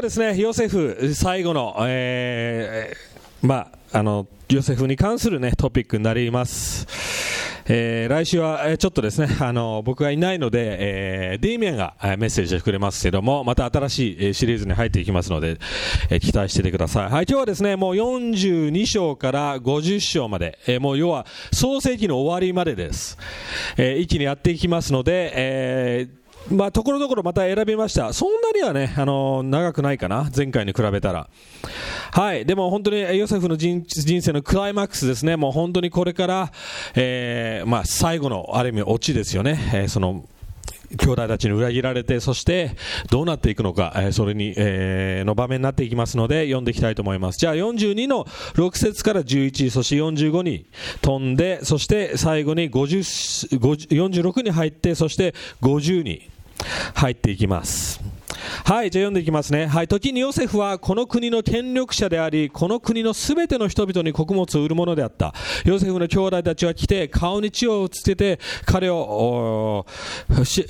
はですね、ヨセフ最後の、えー、まあ、あの、ヨセフに関するね、トピックになります。えー、来週は、えー、ちょっとですね、あの、僕がいないので、えー、ディーミアンが、えー、メッセージをくれますけども、また新しい、えー、シリーズに入っていきますので、えー、期待しててください。はい、今日はですね、もう42章から50章まで、えー、もう要は、創世紀の終わりまでです。えー、一気にやっていきますので、えー、まあ、ところどころまた選びました。そんなにはね、あのー、長くないかな。前回に比べたら。はい。でも本当にヨセフの人生のクライマックスですね。もう本当にこれから、えー、まあ、最後の、ある意味、オチですよね。えー、その、兄弟たちに裏切られて、そしてどうなっていくのか、えー、それに、えー、の場面になっていきますので、読んでいきたいと思います。じゃあ42の6節から11、そして45に飛んで、そして最後に50 46に入って、そして50に入っていきます。はい、じゃあ読んでいきますね。はい、時にヨセフはこの国の権力者であり、この国のすべての人々に穀物を売るものであった。ヨセフの兄弟たちは来て、顔に血をつけて、彼を、し、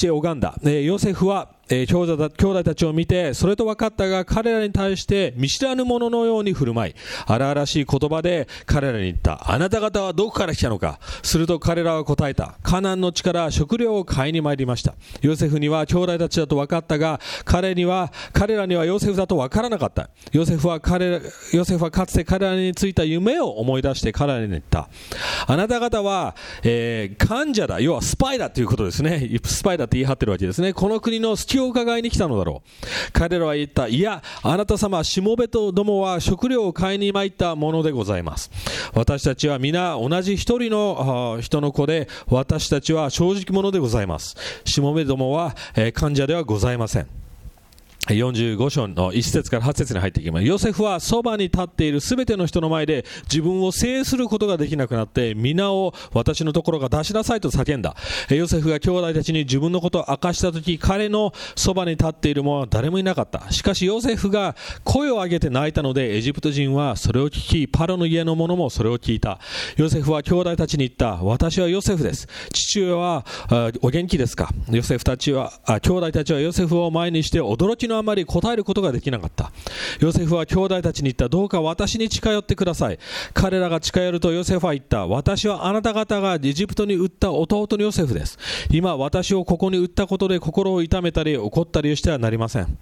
て拝んだ。ヨセフは、えー、兄弟兄弟たちを見て、それと分かったが、彼らに対して見知らぬ者のように振る舞い、荒々しい言葉で彼らに言った。あなた方はどこから来たのか？すると彼らは答えた。カナンの地から食料を買いに参りました。ヨセフには兄弟たちだと分かったが、彼には、彼らにはヨセフだと分からなかった。ヨセフは彼らヨセフはかつて彼らについた夢を思い出して彼らに言った。あなた方は、えー、患者だ。要はスパイだということですね。スパイだって言い張ってるわけですね。この国のを伺いに来たのだろう。彼らは言った。いや、あなた様、しもべとどもは食料を買いに参ったものでございます。私たちは皆同じ一人の人の子で、私たちは正直者でございます。しもべどもは、えー、患者ではございません。45章の1節から8節に入っていきます。ヨセフはそばに立っているすべての人の前で自分を制することができなくなって皆を私のところが出しなさいと叫んだ。ヨセフが兄弟たちに自分のことを明かしたとき彼のそばに立っている者は誰もいなかった。しかしヨセフが声を上げて泣いたのでエジプト人はそれを聞きパロの家の者もそれを聞いた。ヨセフは兄弟たちに言った。私はヨセフです。父親はお元気ですか？ヨセフたちは、兄弟たちはヨセフを前にして驚きのあまり答えることができなかった。ヨセフは兄弟たちに言った。どうか私に近寄ってください。彼らが近寄るとヨセフは言った。私はあなた方がエジプトに売った弟のヨセフです。今私をここに売ったことで心を痛めたり怒ったりしてはなりません。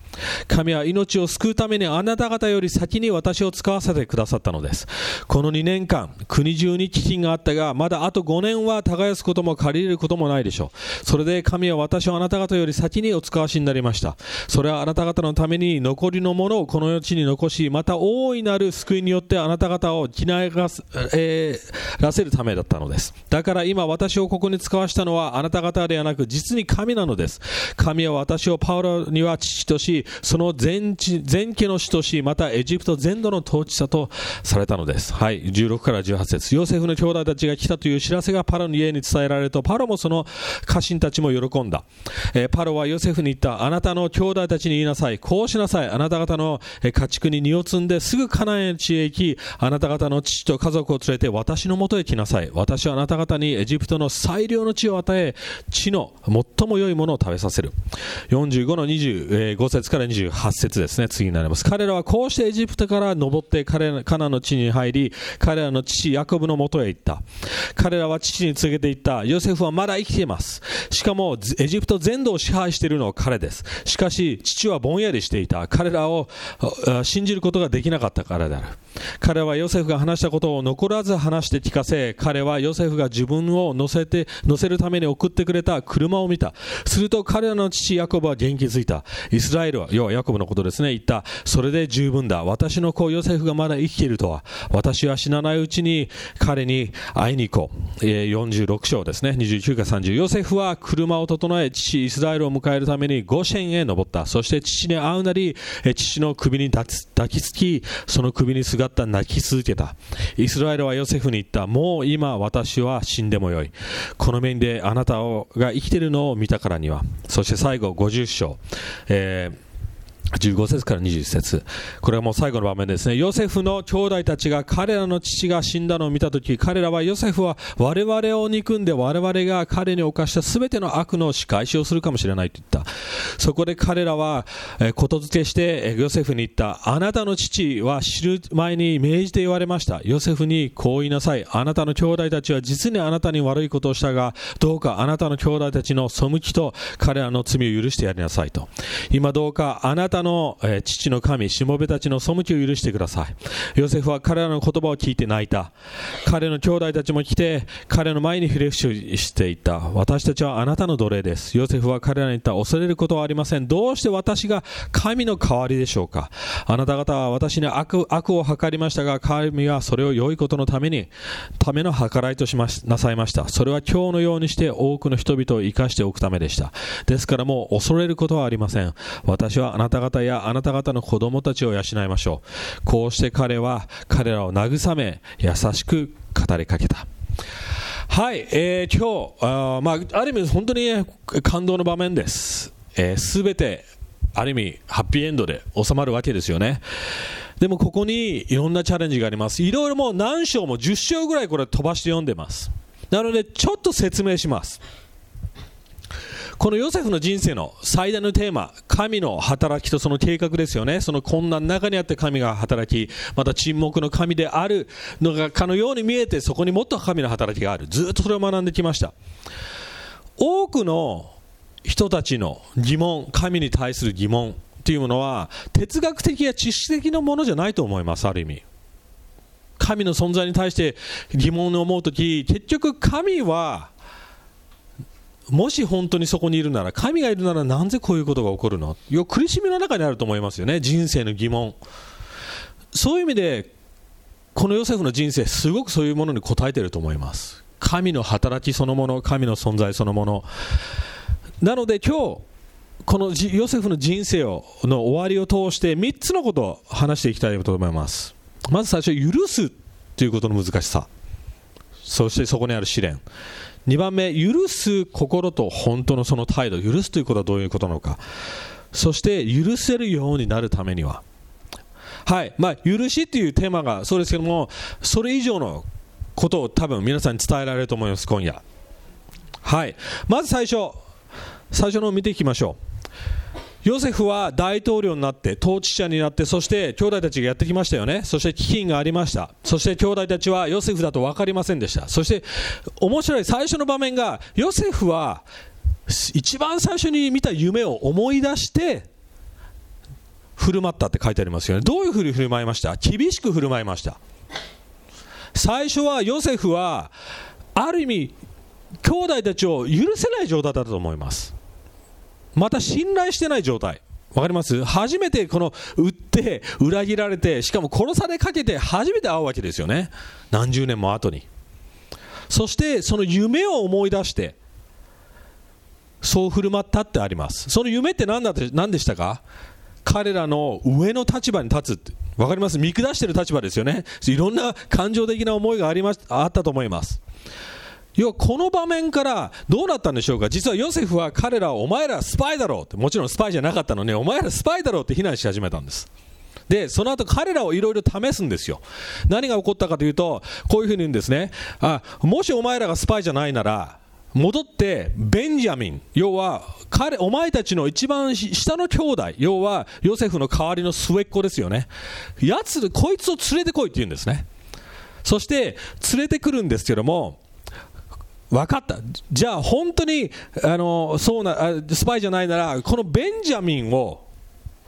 神は命を救うためにあなた方より先に私を使わせてくださったのです。この2年間、国中に飢饉があったが、まだあと5年は耕すことも借りれることもないでしょう。それで神は私をあなた方より先にお使わしになりました。それはあなた方のために残りのものをこの世地に残し、また大いなる救いによってあなた方を気ながす、えー、らせるためだったのです。だから今私をここに使わしたのはあなた方ではなく実に神なのです。神は私をパウロには父とし、その全全家の主とし、またエジプト全土の統治者とされたのです。はい、16から18節ヨセフの兄弟たちが来たという知らせがパロの家に伝えられると、パロもその家臣たちも喜んだ。えー、パロはヨセフに言った、あなたの兄弟たちになさい。こうしなさい。あなた方の家畜に荷を積んですぐカナン地へ行き、あなた方の父と家族を連れて私のもとへ来なさい。私はあなた方にエジプトの最良の地を与え、地の最も良いものを食べさせる。45の25節から28節ですね。次になります。彼らはこうしてエジプトから登って彼カナの地に入り、彼らの父ヤコブのもとへ行った。彼らは父に告げていった。ヨセフはまだ生きています。しかもエジプト全土を支配しているのは彼です。しかし父ははぼんやりしていた。彼らを信じることができなかったからである。彼はヨセフが話したことを残らず話して聞かせ、彼はヨセフが自分を乗せて、乗せるために送ってくれた車を見た。すると彼らの父ヤコブは元気づいた。イスラエルは、要はヤコブのことですね、言った。それで十分だ。私の子ヨセフがまだ生きているとは。私は死なないうちに彼に会いに行こう。46章ですね、29から30。ヨセフは車を整え、父イスラエルを迎えるためにゴシェンへ登った。そして父に会うなり、父の首に抱きつき、その首にすがった泣き続けた。イスラエルはヨセフに言った。もう今私は死んでもよい。この面であなたをが生きているのを見たからには。そして最後50章。えー15節から20節これはもう最後の場面ですね。ヨセフの兄弟たちが彼らの父が死んだのを見たとき、彼らはヨセフは我々を憎んで我々が彼に犯した全ての悪の仕返しをするかもしれないと言った。そこで彼らは、えことづけしてヨセフに言った。あなたの父は知る前に命じて言われました。ヨセフにこう言いなさい。あなたの兄弟たちは実にあなたに悪いことをしたが、どうかあなたの兄弟たちの背きと彼らの罪を許してやりなさいと。今どうかあなたの、えー、父の神、しもべたちの背きを許してください。ヨセフは彼らの言葉を聞いて泣いた。彼の兄弟たちも来て、彼の前にフレッシュしていた。私たちはあなたの奴隷です。ヨセフは彼らに言った。恐れることはありません。どうして私が神の代わりでしょうか。あなた方は私に悪悪を図りましたが、神はそれを良いことのために、ための計らいとしましなさいました。それは今日のようにして多くの人々を生かしておくためでした。ですからもう恐れることはありません。私はあなた方やあなた方の子供たちを養いましょう。こうして彼は彼らを慰め、優しく語りかけた。はい、えー、今日、あ,、まあ、ある意味本当に感動の場面です。す、えー、べ、て、ある意味ハッピーエンドで収まるわけですよね。でもここにいろんなチャレンジがあります。いろいろもう何章も10章ぐらいこれ飛ばして読んでます。なのでちょっと説明します。このヨセフの人生の最大のテーマ、神の働きとその計画ですよね。その困難の中にあって神が働き、また沈黙の神であるのがかのように見えて、そこにもっと神の働きがある。ずっとそれを学んできました。多くの人たちの疑問、神に対する疑問っていうものは、哲学的や知識的なものじゃないと思います、ある意味。神の存在に対して疑問を思うとき、結局神はもし本当にそこにいるなら、神がいるならなぜこういうことが起こるの？よ苦しみの中にあると思いますよね、人生の疑問。そういう意味で、このヨセフの人生、すごくそういうものに応えていると思います。神の働きそのもの、神の存在そのもの。なので今日、このヨセフの人生をの終わりを通して3つのことを話していきたいと思います。まず最初、許すということの難しさ。そしてそこにある試練。2番目、許す心と本当のその態度、許すということはどういうことなのか、そして許せるようになるためには、はい。まあ、許しというテーマがそうですけども、それ以上のことを多分皆さんに伝えられると思います、今夜。はい、まず最初、最初のを見ていきましょう。ヨセフは大統領になって、統治者になって、そして兄弟たちがやってきましたよね。そして飢饉がありました。そして兄弟たちはヨセフだと分かりませんでした。そして面白い最初の場面が、ヨセフは一番最初に見た夢を思い出して、振る舞ったって書いてありますよね。どういうふうに振る舞いました？厳しく振る舞いました。最初はヨセフは、ある意味、兄弟たちを許せない状態だったと思います。また信頼してない状態。わかります？初めてこの売って裏切られてしかも殺されかけて初めて会うわけですよね。何十年も後に。そしてその夢を思い出してそう振る舞ったってあります。その夢って何だって何でしたか？彼らの上の立場に立つって。わかります？見下してる立場ですよね。いろんな感情的な思いがありまあったと思います。要はこの場面からどうなったんでしょうか？実はヨセフは彼らをお前らスパイだろうって。もちろんスパイじゃなかったのにお前らスパイだろうって非難し始めたんです。でその後彼らをいろいろ試すんですよ。何が起こったかというとこういうふうに言うんですね。あもしお前らがスパイじゃないなら戻ってベンジャミン。要は彼お前たちの一番下の兄弟。要はヨセフの代わりの末っ子ですよね。やつこいつを連れてこいって言うんですね。そして連れてくるんですけども分かった、じゃあ本当にあのそうなスパイじゃないなら、このベンジャミンを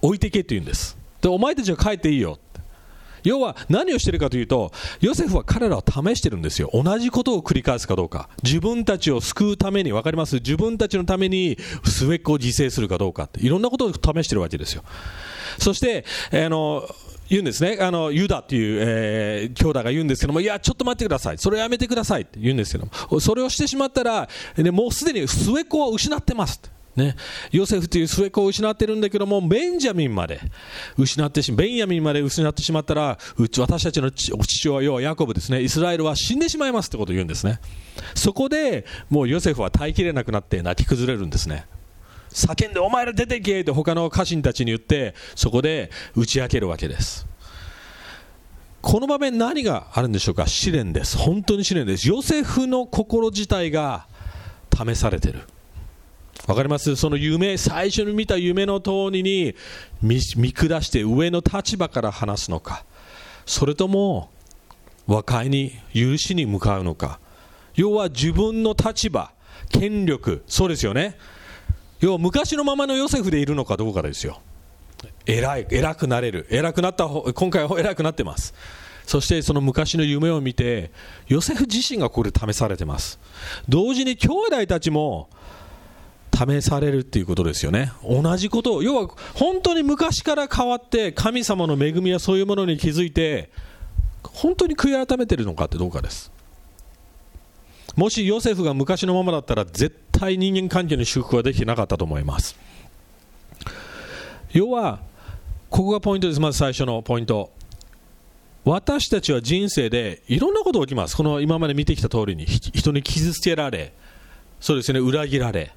置いてけって言うんです、でお前たちは帰っていいよ。要は何をしているかというと、ヨセフは彼らを試してるんですよ、同じことを繰り返すかどうか、自分たちを救うために、分かります、自分たちのために末っ子を自制するかどうかって、いろんなことを試してるわけですよ。そして、あの言うんですね、あのユダっていう、えー、兄弟が言うんですけども、いや、ちょっと待ってください、それやめてください。って言うんですけども、それをしてしまったら、ね、もうすでに末っ子を失ってます。ね、ヨセフという末っ子を失ってるんだけども、ベンジャミンまで失ってしベンヤミンまで失ってしまったら、うち私たちの父親、要はヤコブですね、イスラエルは死んでしまいますってことを言うんですね。そこでもうヨセフは耐えきれなくなって泣き崩れるんですね。叫んでお前ら出てけって他の家臣たちに言ってそこで打ち明けるわけです。この場面何があるんでしょうか？試練です。本当に試練です。ヨセフの心自体が試されてる。わかります？その夢最初に見た夢の通りに見下して上の立場から話すのか。それとも和解に許しに向かうのか。要は自分の立場権力そうですよね。要は昔のままのヨセフでいるのかどうかですよ。偉い偉くなれる。偉くなった今回は偉くなってます。そしてその昔の夢を見てヨセフ自身がここで試されてます。同時に兄弟たちも試されるっていうことですよね。同じことを要は本当に昔から変わって神様の恵みやそういうものに気づいて本当に悔い改めてるのかってどうかです。もしヨセフが昔のままだったら絶対人間関係の修復はできてなかったと思います。要はここがポイントです。まず最初のポイント。私たちは人生でいろんなことが起きます。この今まで見てきた通りに人に傷つけられそうですね裏切られ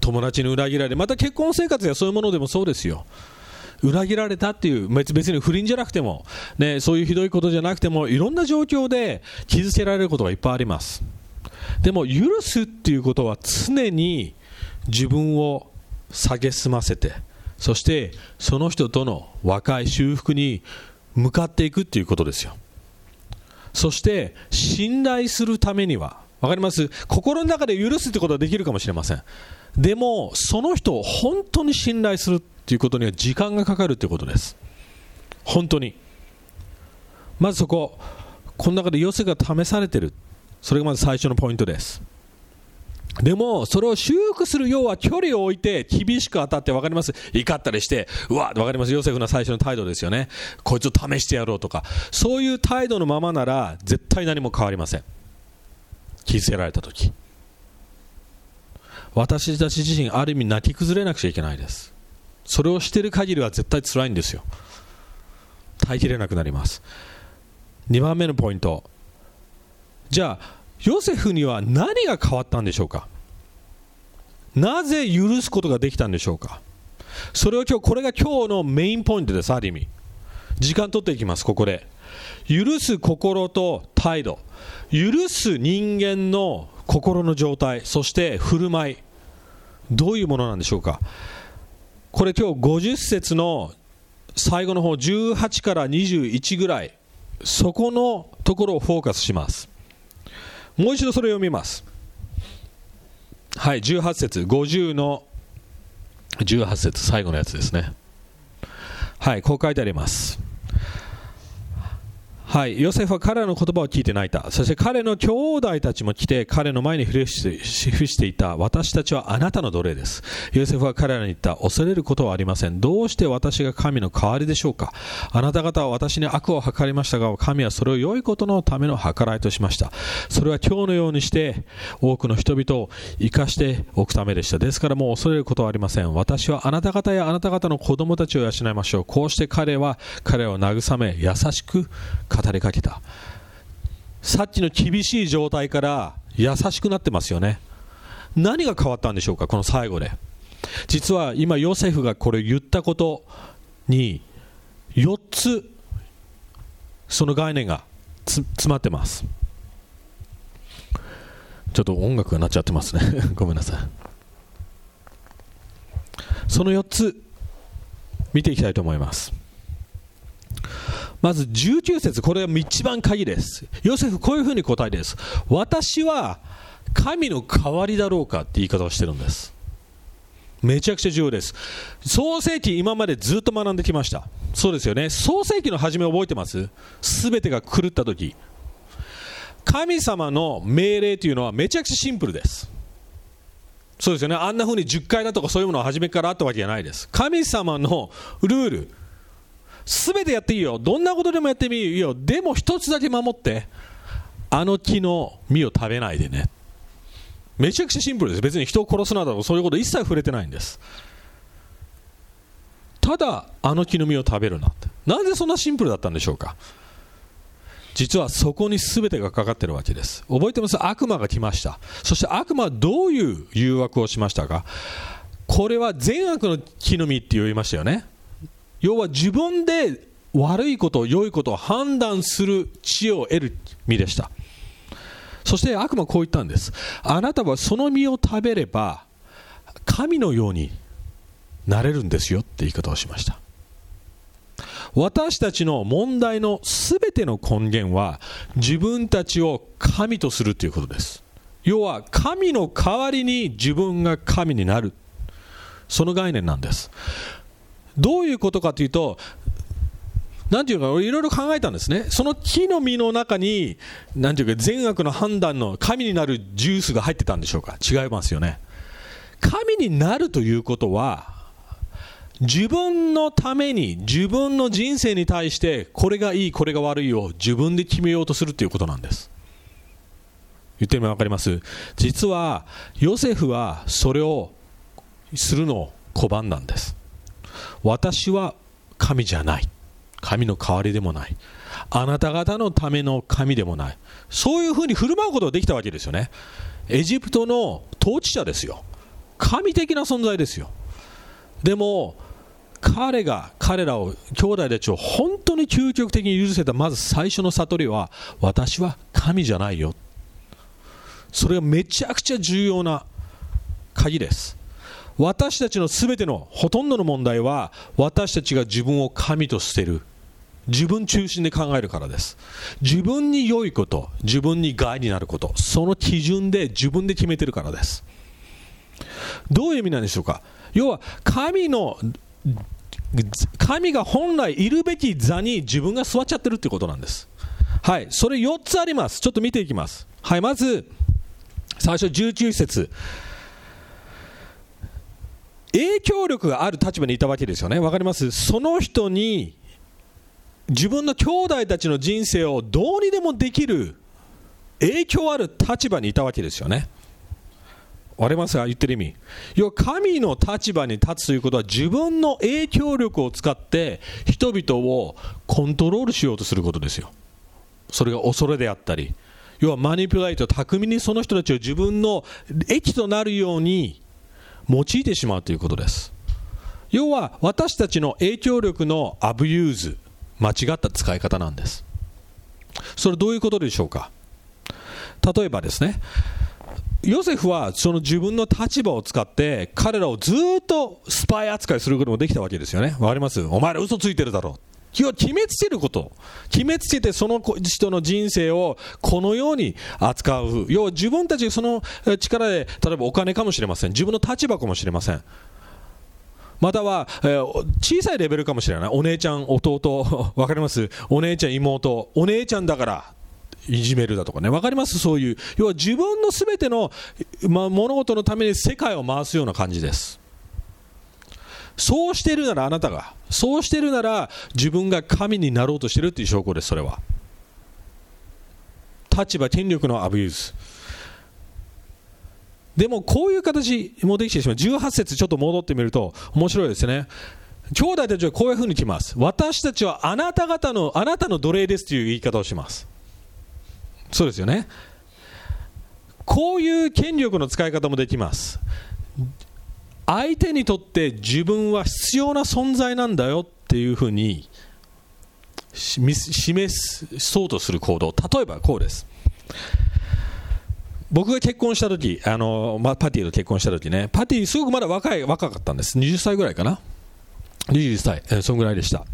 友達に裏切られまた結婚生活やそういうものでもそうですよ。裏切られたっていう別別に不倫じゃなくても、ね、そういうひどいことじゃなくてもいろんな状況で傷つけられることがいっぱいあります。でも許すっていうことは常に自分を蔑ませてそしてその人との和解修復に向かっていくっていうことですよ。そして信頼するためには分かります？心の中で許すってことはできるかもしれません。でもその人を本当に信頼するということには時間がかかるということです。本当に。まずそここの中で余生が試されてる。それがまず最初のポイントです。でもそれを修復する要は距離を置いて厳しく当たって分かります。怒ったりしてうわ分かります。ヨセフの最初の態度ですよね。こいつを試してやろうとか。そういう態度のままなら絶対何も変わりません。傷つけられた時。私たち自身ある意味泣き崩れなくちゃいけないです。それをしている限りは絶対辛いんですよ。耐えきれなくなります。2番目のポイント。じゃあヨセフには何が変わったんでしょうか？なぜ許すことができたんでしょうか？それを今日これが今日のメインポイントですある意味。時間取っていきますここで。許す心と態度。許す人間の心の状態。そして振る舞い。どういうものなんでしょうか？これ今日50節の最後の方18から21ぐらい。そこのところをフォーカスします。もう一度それを読みます。はい18節50の18節最後のやつですね。はいこう書いてあります。はい、ヨセフは彼らの言葉を聞いて泣いた。そして彼の兄弟たちも来て彼の前に伏していた。私たちはあなたの奴隷です。ヨセフは彼らに言った。恐れることはありません。どうして私が神の代わりでしょうか？あなた方は私に悪を図りましたが、神はそれを良いことのための計らいとしました。それは今日のようにして多くの人々を生かしておくためでした。ですからもう恐れることはありません。私はあなた方やあなた方の子供たちを養いましょう。こうして彼は彼を慰め、優しくりかけた。さっきの厳しい状態から優しくなってますよね。何が変わったんでしょうかこの最後で。実は今ヨセフがこれ言ったことに4つその概念が詰まってます。ちょっと音楽が鳴っちゃってますね。ごめんなさい。その4つ見ていきたいと思います。まず19節これは一番鍵です。ヨセフこういうふうに答えです。私は神の代わりだろうかって言い方をしてるんです。めちゃくちゃ重要です。創世記今までずっと学んできました。そうですよね。創世記の初め覚えてます？全てが狂った時。神様の命令というのはめちゃくちゃシンプルです。そうですよね。あんな風に10回だとかそういうものは初めからあったわけじゃないです。神様のルールすべてやっていいよ。どんなことでもやってみいいよ。でも一つだけ守って、あの木の実を食べないでね。めちゃくちゃシンプルです。別に人を殺すなどそういうこと一切触れてないんです。ただ、あの木の実を食べるなって。なぜそんなシンプルだったんでしょうか。実はそこに全てがかかってるわけです覚えてます？悪魔が来ましたそして悪魔はどういう誘惑をしましたか？これは善悪の木の実って言いましたよね要は自分で悪いこと良いことを判断する知恵を得る実でした。そして悪魔はこう言ったんです。あなたはその実を食べれば神のようになれるんですよって言い方をしました。私たちの問題のすべての根源は自分たちを神とするということです。要は神の代わりに自分が神になる。その概念なんです。どういうことかというとなんていうか、いろいろ考えたんですね。その木の実の中に、なんていうか、善悪の判断の神になるジュースが入ってたんでしょうか違いますよね。神になるということは、自分のために、自分の人生に対して、これがいい、これが悪いを自分で決めようとするということなんです。言ってみ分かります？実は、ヨセフはそれをするのを拒んだんです。私は神じゃない。神の代わりでもない。あなた方のための神でもない。そういうふうに振る舞うことができたわけですよね。エジプトの統治者ですよ。神的な存在ですよ。でも、彼が彼らを兄弟たちを本当に究極的に許せたまず最初の悟りは私は神じゃないよそれがめちゃくちゃ重要な鍵です私たちの全てのほとんどの問題は私たちが自分を神と捨てる自分中心で考えるからです自分に良いこと自分に害になることその基準で自分で決めてるからですどういう意味なんでしょうか？要は神の神が本来いるべき座に自分が座っちゃってるってことなんです。はい、それ4つあります。ちょっと見ていきます。はい、まず、最初19節。影響力がある立場にいたわけですよね。わかります？その人に自分の兄弟たちの人生をどうにでもできる影響ある立場にいたわけですよね。割れます？が言ってる意味。要は神の立場に立つということは自分の影響力を使って人々をコントロールしようとすることですよ。それが恐れであったり。要は manipulate 巧みにその人たちを自分の益となるように用いてしまうということです要は私たちの影響力の abuse 間違った使い方なんですそれどういうことでしょうか？例えばですねヨセフはその自分の立場を使って彼らをずっとスパイ扱いすることもできたわけですよね。わかります？お前ら嘘ついてるだろう。要は決めつけること。決めつけてその人の人生をこのように扱う。要は自分たちその力で、例えばお金かもしれません。自分の立場かもしれません。または、え、小さいレベルかもしれない。お姉ちゃん、弟、わかります？お姉ちゃん、妹。お姉ちゃんだからいじめるだとかね、分かります？そういう、要は自分のすべての、ま、物事のために世界を回すような感じです。そうしてるならあなたが、そうしてるなら自分が神になろうとしてるっていう証拠です、それは。立場、権力の abuse。でもこういう形もできてしまう。18節ちょっと戻ってみると面白いですね。兄弟たちはこういうふうに来ます。私たちはあなた方の、あなたの奴隷ですという言い方をします。そうですよねこういう権力の使い方もできます相手にとって自分は必要な存在なんだよっていうふうに示そうとする行動。例えばこうです。僕が結婚した時あの、ま、パティと結婚した時ね。パティすごくまだ若い若かったんです。20歳ぐらいかな。21歳、えー、そんぐらいでした。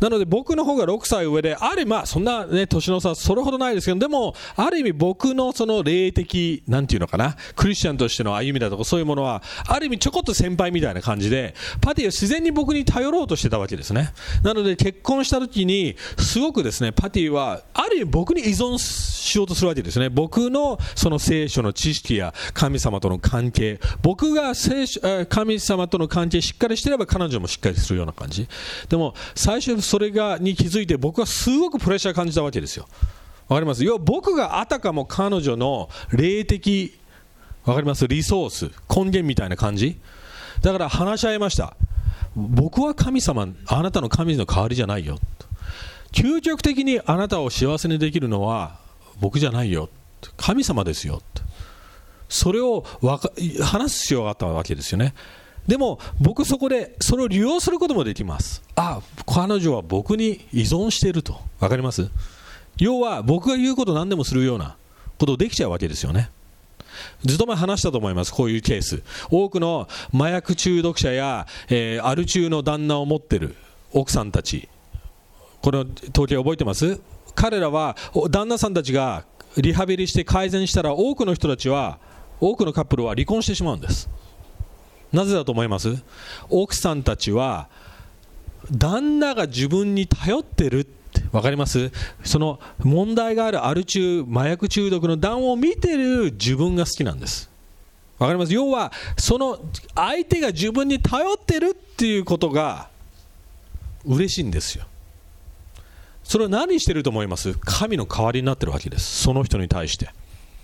なので僕の方が6歳上で、ある意味、まあそんなね、年の差それほどないですけど、でも、ある意味僕のその霊的、なんていうのかな、クリスチャンとしての歩みだとかそういうものは、ある意味ちょこっと先輩みたいな感じで、パティは自然に僕に頼ろうとしてたわけですね。なので結婚した時に、すごくですね、パティは、ある意味僕に依存しようとするわけですね。僕のその聖書の知識や神様との関係、僕が聖書神様との関係しっかりしてれば彼女もしっかりするような感じ。でも最初それがに気づいて僕はすごくプレッシャー感じたわけですよ。わかります？要は僕があたかも彼女の霊的わかります？リソース根源みたいな感じ。だから話し合いました。僕は神様あなたの神の代わりじゃないよ。究極的にあなたを幸せにできるのは僕じゃないよ。神様ですよ。それを話す必要があったわけですよね。でも僕そこでそれを利用することもできます。あ彼女は僕に依存していると。分かります？要は僕が言うこと何でもするようなことできちゃうわけですよね。ずっと前話したと思います、こういうケース。多くの麻薬中毒者や、えー、アル中の旦那を持ってる奥さんたち、この統計覚えてます？彼らは、旦那さんたちがリハビリして改善したら、多くの人たちは、多くのカップルは離婚してしまうんです。なぜだと思います？奥さんたちは、旦那が自分に頼ってるって分かります？その問題があるアル中麻薬中毒の段を見てる自分が好きなんです。分かります？要はその相手が自分に頼ってるっていうことが嬉しいんですよ。それは何してると思います？神の代わりになってるわけです。その人に対して。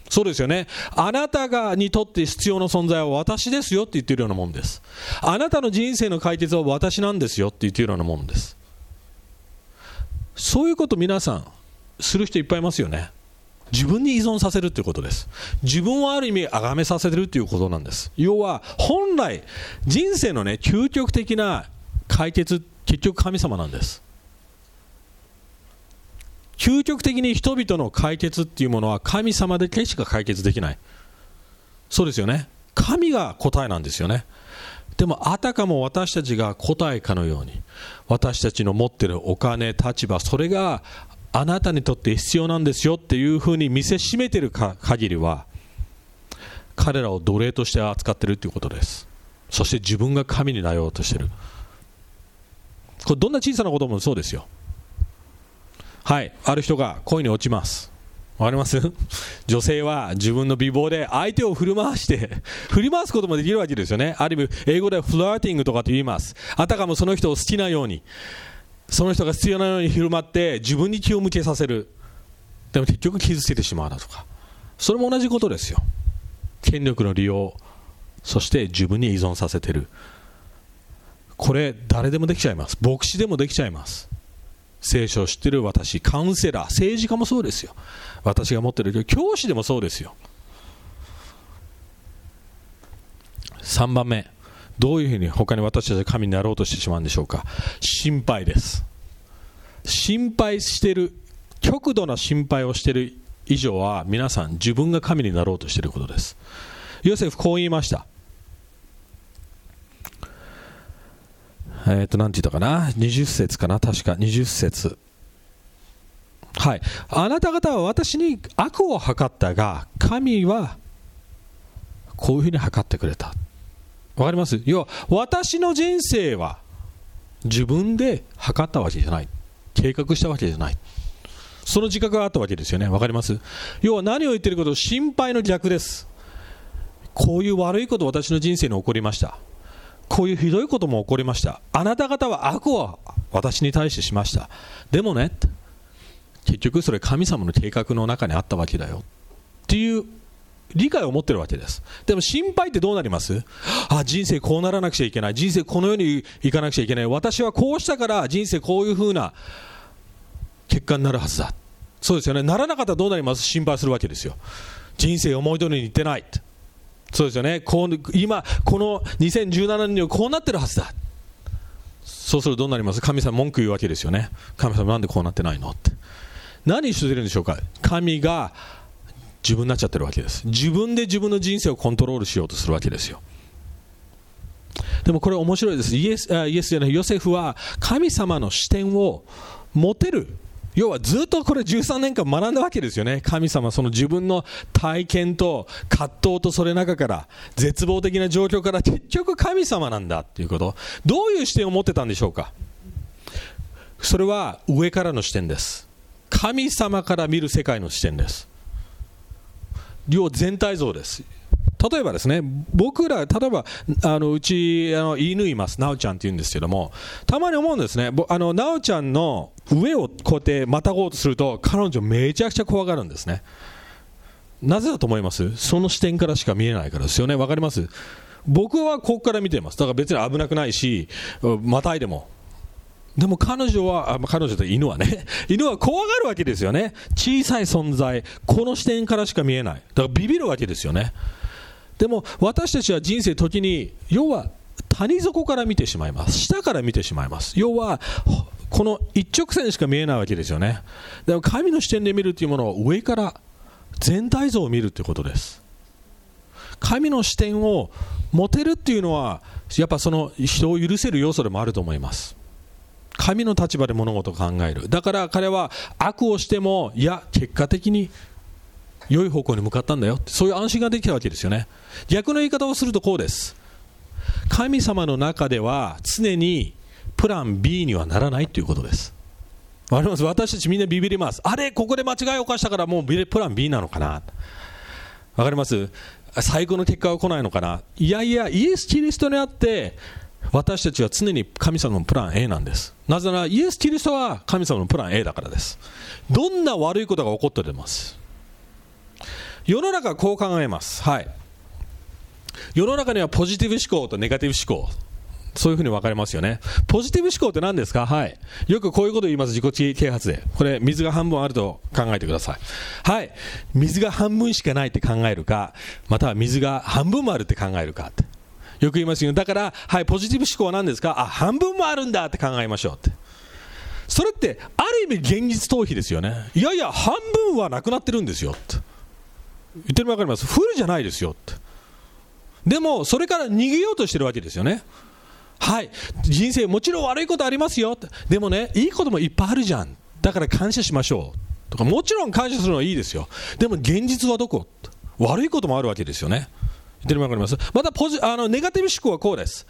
そうですよね。あなたがにとって必要な存在は私ですよって言ってるようなもんです。あなたの人生の解決は私なんですよって言ってるようなもんです。そういうこと皆さん、する人いっぱいいますよね。自分に依存させるということです。自分をある意味、崇めさせてるということなんです。要は、本来、人生のね、究極的な解決、結局神様なんです。究極的に人々の解決っていうものは神様でしか解決できない。そうですよね。神が答えなんですよね。でもあたかも私たちが答えかのように私たちの持ってるお金、立場それがあなたにとって必要なんですよっていうふうに見せしめている限りは彼らを奴隷として扱っているということですそして自分が神になろうとしてるこれどんな小さなこともそうですよはい。ある人が恋に落ちます。わかります？女性は自分の美貌で相手を振り回して 振り回すこともできるわけですよね。ある意味英語ではフラーティングとかと言います。あたかもその人を好きなようにその人が必要なように広まって自分に気を向けさせる。でも結局傷つけてしまうだとか。それも同じことですよ。権力の利用そして自分に依存させてる。これ誰でもできちゃいます。牧師でもできちゃいます。聖書を知ってる私、カウンセラー、政治家もそうですよ。私が持ってる教師でもそうですよ。3番目、どういうふうに他に私たちは神になろうとしてしまうんでしょうか。心配です。心配してる、極度な心配をしている以上は、皆さん自分が神になろうとしていることです。ヨセフこう言いました。えっ、ー、と、なんて言ったかな、20節かな、確か、20節。はい。あなた方は私に悪を図ったが、神はこういうふうに測ってくれた。わかります？要は、私の人生は自分で測ったわけじゃない。計画したわけじゃない。その自覚があったわけですよね。わかります？要は何を言ってること心配の逆です。こういう悪いこと私の人生に起こりました。こういうひどいことも起こりました。あなた方は悪を私に対してしました。でもね、結局それ神様の計画の中にあったわけだよ。っていう理解を持ってるわけです。でも心配ってどうなります？あ、人生こうならなくちゃいけない。人生このようにいかなくちゃいけない。私はこうしたから人生こういうふうな結果になるはずだ。そうですよね。ならなかったらどうなります？心配するわけですよ。人生思い通りにいってない。そうですよね。こう今、この2017年にはこうなってるはずだ。そうするとどうなります？神様文句言うわけですよね。神様なんでこうなってないのって。何してるんでしょうか？神が自分になっちゃってるわけです。自分で自分の人生をコントロールしようとするわけですよ。でもこれ面白いです。イエスイエスじゃない。ヨセフは神様の視点を持てる要はずっとこれ13年間学んだわけですよね。神様、その自分の体験と葛藤とそれ中から、絶望的な状況から結局神様なんだっていうこと。どういう視点を持ってたんでしょうかそれは上からの視点です。神様から見る世界の視点です。要全体像です。例えばですね、僕ら、例えば、あのうちあの犬います、なおちゃんって言うんですけども、たまに思うんですね、あのなおちゃんの上をこうやってまたごうとすると、彼女、めちゃくちゃ怖がるんですね。なぜだと思います？その視点からしか見えないからですよね、分かります？僕はここから見てます、だから別に危なくないし、またいでも、でも彼女は、あ彼女と犬はね、犬は怖がるわけですよね。小さい存在、この視点からしか見えない。だからビビるわけですよね。でも私たちは人生時に、要は谷底から見てしまいます。下から見てしまいます。要は、この一直線しか見えないわけですよね。でも神の視点で見るというものは上から全体像を見るということです。神の視点を持てるっていうのは、やっぱその人を許せる要素でもあると思います。神の立場で物事を考える。だから彼は悪をしても、いや、結果的に良い方向に向かったんだよ。そういう安心ができたわけですよね。逆の言い方をするとこうです。神様の中では常にプラン B にはならないということです。わかります？私たちみんなビビります。あれ、ここで間違いを犯したからもうプラン B なのかな？わかります？最高の結果は来ないのかな？いやいや、イエス・キリストにあって、私たちは常に神様のプラン A なんです。なぜなら、イエス・キリストは神様のプラン A だからです。どんな悪いことが起こって出ます。世の中はこう考えます。はい。世の中にはポジティブ思考とネガティブ思考。そういうふうに分かれますよね。ポジティブ思考って何ですか？はい。よくこういうこと言います。自己啓発で。これ、水が半分あると考えてください。はい。水が半分しかないって考えるか、または水が半分もあるって考えるか。よく言いますよ。だから、はい、ポジティブ思考は何ですか？あ、半分もあるんだって考えましょうって。それって、ある意味現実逃避ですよね。いやいや、半分はなくなってるんですよって。言ってるの分かります？フルじゃないですよって。でも、それから逃げようとしてるわけですよね。はい、人生もちろん悪いことありますよ。でもね、いいこともいっぱいあるじゃん。だから感謝しましょう。とか、もちろん感謝するのはいいですよ。でも現実はどこ？悪いこともあるわけですよね。言ってる分かります？またポジあの、ネガティブ思考はこうです。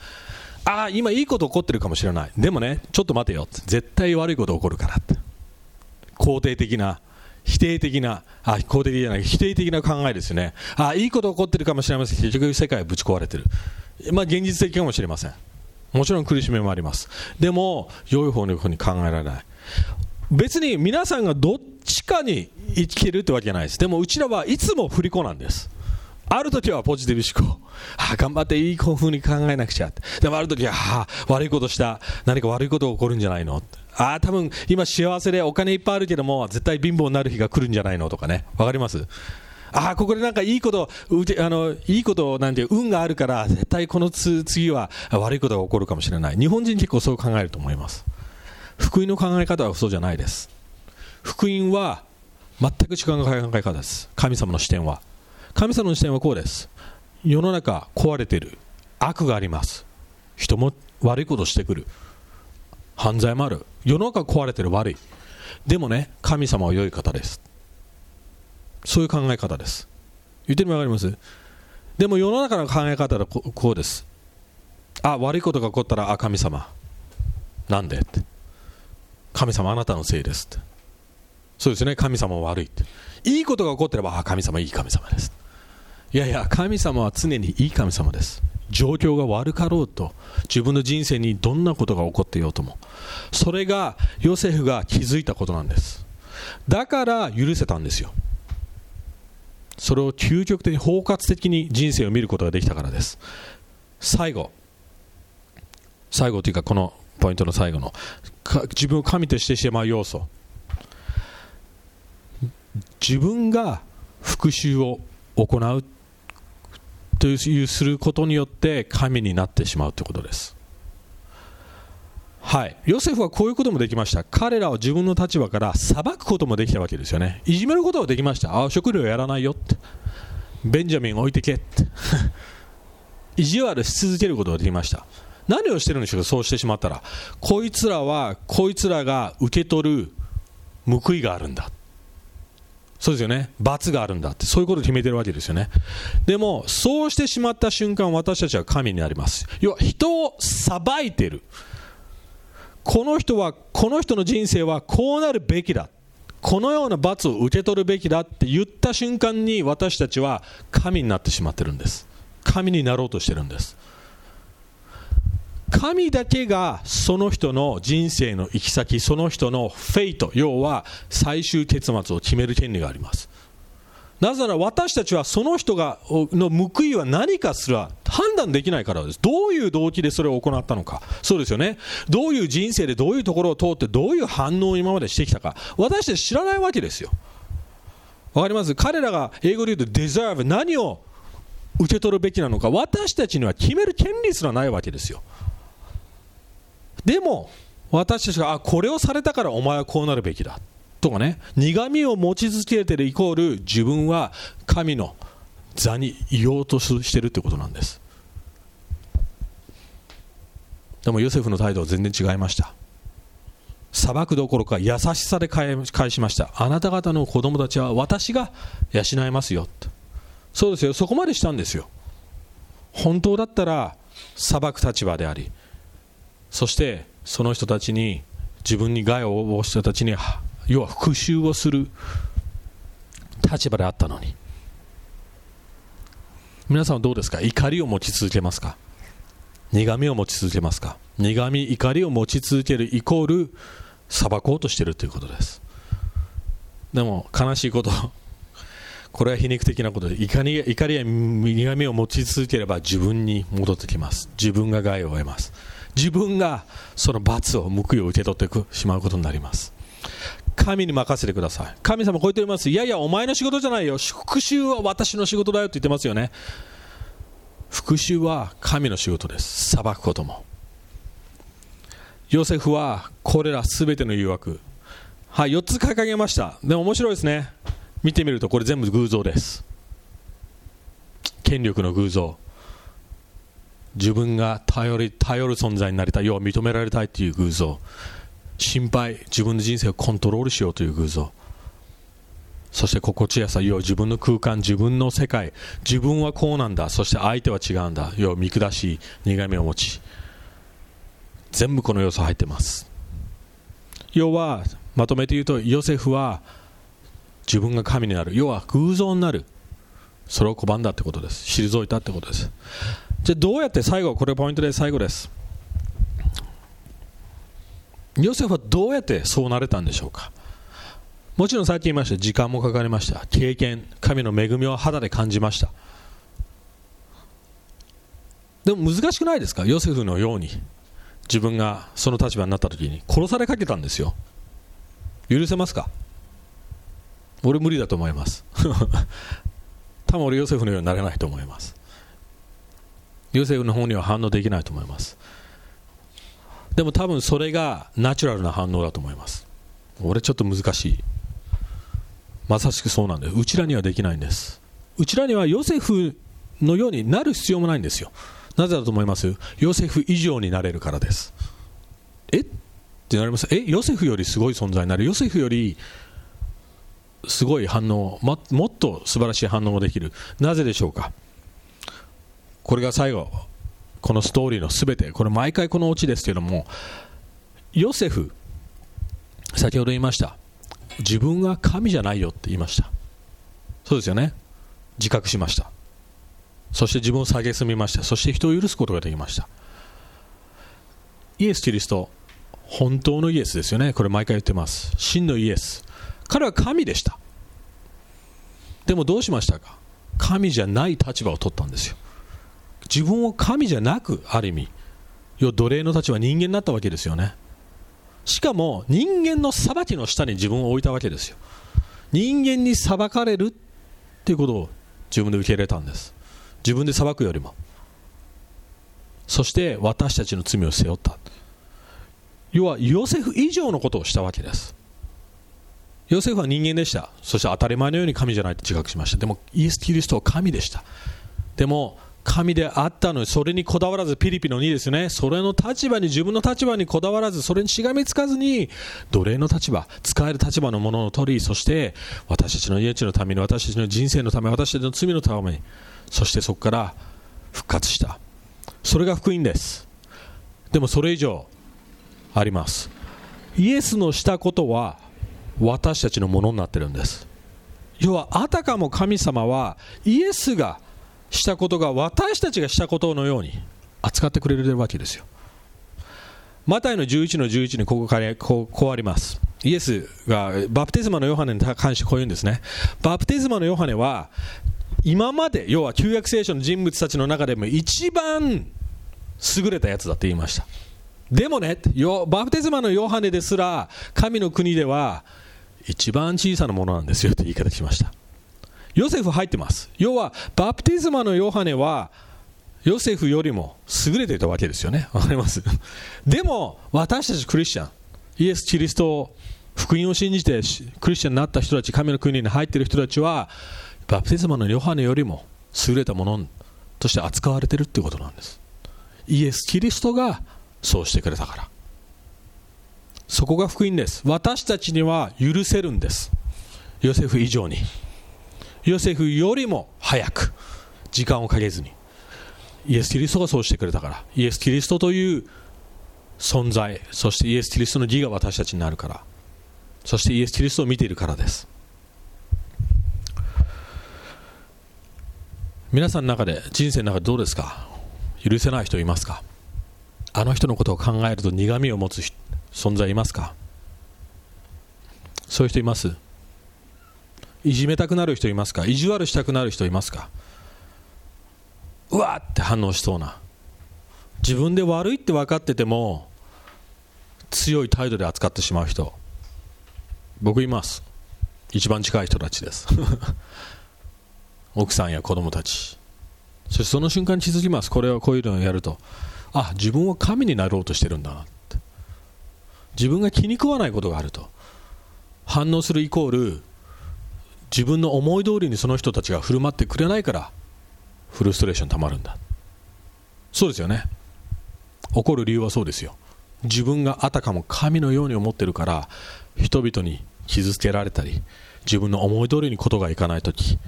ああ、今いいこと起こってるかもしれない。でもね、ちょっと待てよ。絶対悪いこと起こるからって。肯定的な否定的な、あ、肯定的じゃない、否定的な考えですね。あ、いいこと起こってるかもしれませんけど結局世界はぶち壊れてる。まあ現実的かもしれません。もちろん苦しみもあります。でも、良い方の方に考えられない。別に皆さんがどっちかに生きてるってわけじゃないです。でもうちらはいつも振り子なんです。ある時はポジティブ思考。あ頑張っていい風に考えなくちゃ。でもある時は、はあ、悪いことした。何か悪いことが起こるんじゃないのああ、多分今幸せでお金いっぱいあるけども、絶対貧乏になる日が来るんじゃないのとかね。わかります？ああ、ここでなんかいいこと、あの、いいことなんて運があるから、絶対この次は悪いことが起こるかもしれない。日本人結構そう考えると思います。福音の考え方はそうじゃないです。福音は全く違う考え方です。神様の視点は。神様の視点はこうです。世の中壊れてる。悪があります。人も悪いことしてくる。犯罪もある世の中壊れてる悪い。でもね神様は良い方です。そういう考え方です。言ってみ分かります？でも世の中の考え方はこうです。あ悪いことが起こったらあ神様。なんで？って神様あなたのせいですって。そうですね。神様は悪いって。いいことが起こってればあ神様いい神様です。いやいや神様は常にいい神様です。状況が悪かろうと自分の人生にどんなことが起こっていようともそれがヨセフが気づいたことなんです。だから許せたんですよ。それを究極的に包括的に人生を見ることができたからです。最後。最後というかこのポイントの最後の。自分を神としてしまう要素。自分が復讐を行うというすることによって神になってしまうということです。はい。ヨセフはこういうこともできました。彼らは自分の立場から裁くこともできたわけですよね。いじめることはできました。あ食料やらないよって。ベンジャミン置いてけって。意地悪し続けることができました。何をしてるんでしょうか？そうしてしまったら。こいつらはこいつらが受け取る報いがあるんだ。そうですよね。罰があるんだって。そういうことを決めてるわけですよね。でもそうしてしまった瞬間私たちは神になります。要は人を裁いてる。この人はこの人の人生はこうなるべきだ。このような罰を受け取るべきだって言った瞬間に私たちは神になってしまってるんです。神になろうとしてるんです。神だけがその人の人生の行き先、その人のフェイト、要は最終結末を決める権利があります。なぜなら私たちはその人がの報いは何かすら判断できないからです。どういう動機でそれを行ったのか。そうですよね。どういう人生でどういうところを通ってどういう反応を今までしてきたか。私たち知らないわけですよ。わかります？彼らが英語で言うと deserve 何を受け取るべきなのか私たちには決める権利すらないわけですよ。でも私たちがあこれをされたからお前はこうなるべきだ。とかね。苦みを持ち続けているイコール自分は神の座にいようとしてるってことなんです。でもヨセフの態度は全然違いました。裁くどころか優しさで返しました。あなた方の子供たちは私が養いますよ。そうですよ。そこまでしたんですよ。本当だったら裁く立場でありそしてその人たちに自分に害を及ぼした人たちに要は復讐をする立場であったのに。皆さんはどうですか？怒りを持ち続けますか？苦みを持ち続けますか？苦み怒りを持ち続けるイコール裁こうとしているということです。でも悲しいことこれは皮肉的なことで怒り怒りや苦みを持ち続ければ自分に戻ってきます。自分が害を得ます。自分がその罰を報いを受け取ってしまうことになります。神に任せてください。神様こう言っております。いやいやお前の仕事じゃないよ。復讐は私の仕事だよって言ってますよね。復讐は神の仕事です。裁くことも。ヨセフはこれらすべての誘惑。はい4つ掲げました。でも面白いですね。見てみるとこれ全部偶像です。権力の偶像。自分が頼り頼る存在になりたい要は認められたいという偶像。心配自分の人生をコントロールしようという偶像。そして心地よさ要は自分の空間自分の世界。自分はこうなんだ。そして相手は違うんだ。要は見下し苦みを持ち。全部この要素入ってます。要はまとめて言うとヨセフは自分が神になる。要は偶像になる。それを拒んだってことです。退いたってことです。じゃあどうやって最後これポイントで最後です。ヨセフはどうやってそうなれたんでしょうか？もちろんさっき言いました時間もかかりました。経験神の恵みを肌で感じました。でも難しくないですか？ヨセフのように。自分がその立場になった時に。殺されかけたんですよ。許せますか？俺無理だと思います。多分俺ヨセフのようになれないと思います。ヨセフの方には反応できないと思います。でも多分それがナチュラルな反応だと思います。俺ちょっと難しい。まさしくそうなんです。うちらにはできないんです。うちらにはヨセフのようになる必要もないんですよ。なぜだと思います？ヨセフ以上になれるからです。え？ってなります。え？ヨセフよりすごい存在になる？ヨセフよりすごい反応もっと素晴らしい反応ができる。なぜでしょうか？これが最後このストーリーのすべてこれ毎回このオチですけどもヨセフ先ほど言いました自分は神じゃないよって言いました。そうですよね。自覚しました。そして自分を蔑みました。そして人を許すことができました。イエス・キリスト本当のイエスですよね。これ毎回言ってます。真のイエス。彼は神でした。でもどうしましたか？神じゃない立場を取ったんですよ。自分を神じゃなくある意味要奴隷の立場人間になったわけですよね。しかも人間の裁きの下に自分を置いたわけですよ。人間に裁かれるっていうことを自分で受け入れたんです。自分で裁くよりも。そして私たちの罪を背負った。要はヨセフ以上のことをしたわけです。ヨセフは人間でした。そして当たり前のように神じゃないと自覚しました。でもイエス・キリストは神でした。でも神であったのにそれにこだわらずピリピの2ですね。それの立場に自分の立場にこだわらずそれにしがみつかずに奴隷の立場使える立場のものを取りそして私たちの命のために私たちの人生のため私たちの罪のためにそしてそこから復活した。それが福音です。でもそれ以上あります。イエスのしたことは私たちのものになってるんです。要はあたかも神様はイエスがしたことが私たちがしたことのように扱ってくれるわけですよマタイの11の11にここからこうこうありますイエスがバプテスマのヨハネに関してこう言うんですね。バプテスマのヨハネは、今まで、要は旧約聖書の人物たちの中でも一番優れたやつだって言いました。でもね、バプテスマのヨハネですら、神の国では一番小さなものなんですよという言い方しました。ヨセフ入ってます。要は、バプテスマのヨハネは、ヨセフよりも優れていたわけですよね。わかります？でも、私たちクリスチャン、イエス・キリストを福音を信じてクリスチャンになった人たち、神の国に入っている人たちは、バプテスマのヨハネよりも優れたものとして扱われているということなんです。イエス・キリストがそうしてくれたから。そこが福音です。私たちには許せるんです。ヨセフ以上に。ヨセフよりも早く、時間をかけずに。イエス・キリストがそうしてくれたから。イエス・キリストという存在、そしてイエス・キリストの義が私たちになるから。そしてイエス・キリストを見ているからです。皆さんの中で、人生の中でどうですか？許せない人いますか？あの人のことを考えると苦みを持つ存在いますか？そういう人います？いじめたくなる人いますか？意地悪したくなる人いますか？うわって反応しそうな。自分で悪いって分かってても強い態度で扱ってしまう人。僕います。一番近い人たちです。奥さんや子供たち。そしてその瞬間に気づきます。これはこういうのをやると。あ自分は神になろうとしてるんだなって。自分が気に食わないことがあると。反応するイコール自分の思い通りにその人たちが振る舞ってくれないからフルストレーションたまるんだ。そうですよね。怒る理由はそうですよ。自分があたかも神のように思ってるから人々に傷つけられたり自分の思い通りにことがいかないとき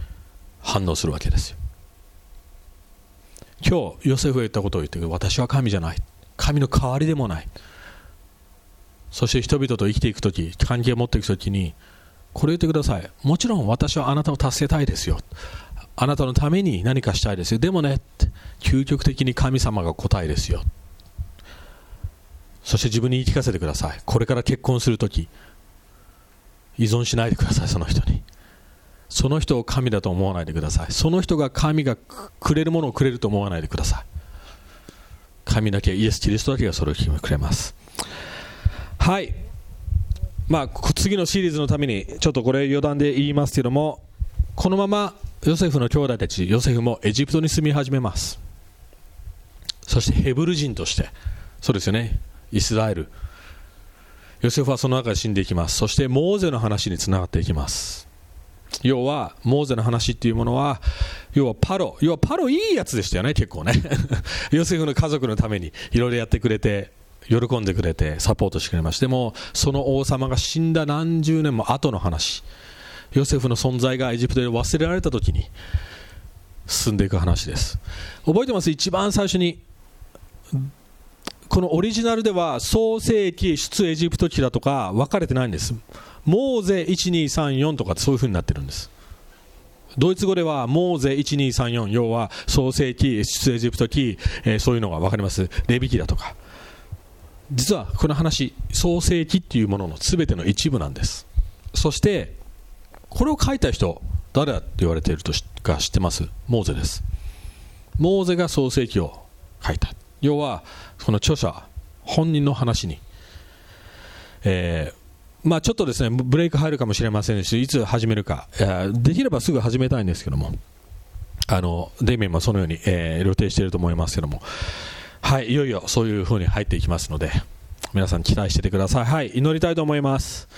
反応するわけですよ。今日ヨセフが言ったことを言って私は神じゃない。神の代わりでもない。そして人々と生きていくとき関係を持っていくときにこれ言ってください。もちろん私はあなたを助けたいですよ。あなたのために何かしたいですよ。でもね究極的に神様が答えですよ。そして自分に言い聞かせてください。これから結婚するとき依存しないでください。その人に。その人を神だと思わないでください。その人が神がくれるものをくれると思わないでください。神だけイエス・キリストだけがそれを決めくれます。はい。まあ次のシリーズのためにちょっとこれ余談で言いますけどもこのままヨセフの兄弟たちヨセフもエジプトに住み始めます。そしてヘブル人としてそうですよねイスラエル。ヨセフはその中で死んでいきます。そしてモーゼの話につながっていきます。要はモーゼの話っていうものは要はパロ要はパロいいやつでしたよね結構ね。ヨセフの家族のためにいろいろやってくれて喜んでくれてサポートしてくれました。でもその王様が死んだ何十年も後の話。ヨセフの存在がエジプトで忘れられた時に進んでいく話です。覚えてます？一番最初にこのオリジナルでは創世記出エジプト記だとか分かれてないんです。モーゼ1234とかそういう風になってるんです。ドイツ語ではモーゼ1234要は創世記出エジプト記、えー、そういうのが分かります。レビ記だとか。実はこの話創世記っていうものの全ての一部なんです。そしてこれを書いた人誰だって言われているとか知ってます？モーゼです。モーゼが創世記を書いた。要はこの著者本人の話に、えー、まあ、ちょっとですねブレイク入るかもしれませんしいつ始めるか。できればすぐ始めたいんですけども。あのデイメンもそのように、えー、予定していると思いますけども。はいいよいよそういう風に入っていきますので皆さん期待しててください。はい祈りたいと思います。